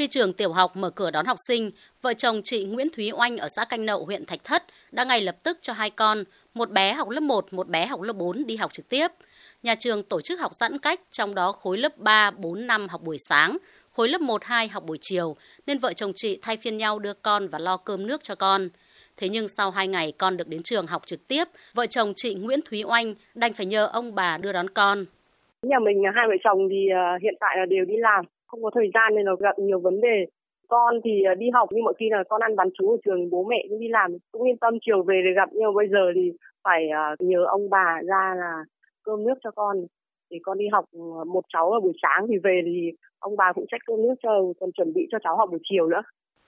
Khi trường tiểu học mở cửa đón học sinh, vợ chồng chị Nguyễn Thúy Oanh ở xã Canh Nậu, huyện Thạch Thất đã ngay lập tức cho hai con, một bé học lớp 1, một bé học lớp 4 đi học trực tiếp. Nhà trường tổ chức học giãn cách, trong đó khối lớp 3, 4, 5 học buổi sáng, khối lớp 1, 2 học buổi chiều, nên vợ chồng chị thay phiên nhau đưa con và lo cơm nước cho con. Thế nhưng sau hai ngày con được đến trường học trực tiếp, vợ chồng chị Nguyễn Thúy Oanh đành phải nhờ ông bà đưa đón con. Nhà mình hai vợ chồng thì ờ, hiện tại là đều đi làm, không có thời gian nên là gặp nhiều vấn đề. Con thì ờ, đi học nhưng mọi khi là con ăn bán chú ở trường, bố mẹ cũng đi làm, cũng yên tâm chiều về để gặp. Nhưng mà bây giờ thì phải ờ, nhờ ông bà ra là cơm nước cho con. Thì con đi học ờ, một cháu ở buổi sáng thì về thì ông bà cũng trách cơm nước cho, còn chuẩn bị cho cháu học buổi chiều nữa.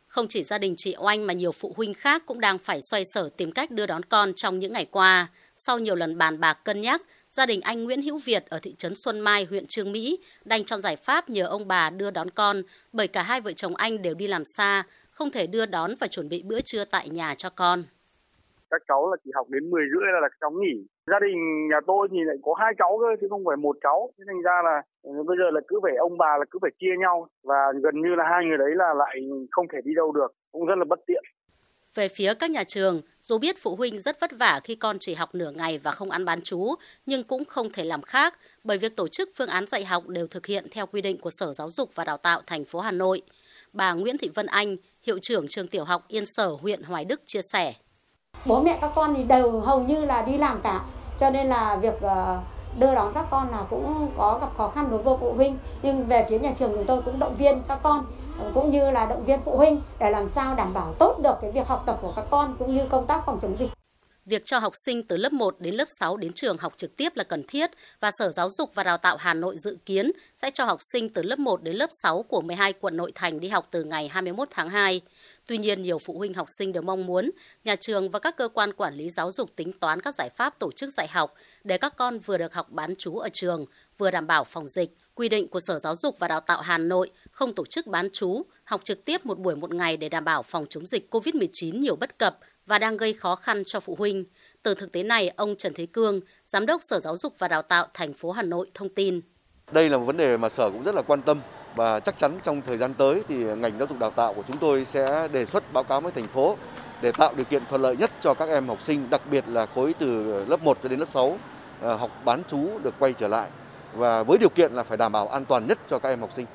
Không chỉ gia đình chị Oanh mà nhiều phụ huynh khác cũng đang phải xoay sở tìm cách đưa đón con trong những ngày qua. Sau nhiều lần bàn bạc cân nhắc, gia đình anh Nguyễn Hữu Việt ở thị trấn Xuân Mai, huyện Trương Mỹ đành chọn giải pháp nhờ ông bà đưa đón con bởi cả hai vợ chồng anh đều đi làm xa, không thể đưa đón và chuẩn bị bữa trưa tại nhà cho con. Các cháu là chỉ học đến 10 rưỡi là, là cháu nghỉ. Gia đình nhà tôi thì lại có hai cháu cơ chứ không phải một cháu. Thế thành ra là ừ, bây giờ là cứ phải ông bà là cứ phải chia nhau và gần như là hai người đấy là lại không thể đi đâu được. Cũng rất là bất tiện. Về phía các nhà trường, dù biết phụ huynh rất vất vả khi con chỉ học nửa ngày và không ăn bán chú, nhưng cũng không thể làm khác bởi việc tổ chức phương án dạy học đều thực hiện theo quy định của Sở Giáo dục và Đào tạo thành phố Hà Nội. Bà Nguyễn Thị Vân Anh, hiệu trưởng trường tiểu học Yên Sở, huyện Hoài Đức chia sẻ bố mẹ các con thì đều hầu như là đi làm cả cho nên là việc ờ, đưa đón các con là cũng có gặp khó khăn đối với phụ huynh nhưng về phía nhà trường chúng tôi cũng động viên các con cũng như là động viên phụ huynh để làm sao đảm bảo tốt được cái việc học tập của các con cũng như công tác phòng chống dịch việc cho học sinh từ lớp 1 đến lớp 6 đến trường học trực tiếp là cần thiết và Sở Giáo dục và Đào tạo Hà Nội dự kiến sẽ cho học sinh từ lớp 1 đến lớp 6 của 12 quận nội thành đi học từ ngày 21 tháng 2. Tuy nhiên, nhiều phụ huynh học sinh đều mong muốn nhà trường và các cơ quan quản lý giáo dục tính toán các giải pháp tổ chức dạy học để các con vừa được học bán trú ở trường, vừa đảm bảo phòng dịch. Quy định của Sở Giáo dục và Đào tạo Hà Nội không tổ chức bán trú, học trực tiếp một buổi một ngày để đảm bảo phòng chống dịch COVID-19 nhiều bất cập và đang gây khó khăn cho phụ huynh. Từ thực tế này, ông Trần Thế Cương, Giám đốc Sở Giáo dục và Đào tạo thành phố Hà Nội thông tin. Đây là một vấn đề mà Sở cũng rất là quan tâm và chắc chắn trong thời gian tới thì ngành giáo dục đào tạo của chúng tôi sẽ đề xuất báo cáo với thành phố để tạo điều kiện thuận lợi nhất cho các em học sinh, đặc biệt là khối từ lớp 1 cho đến lớp 6 à, học bán chú được quay trở lại và với điều kiện là phải đảm bảo an toàn nhất cho các em học sinh.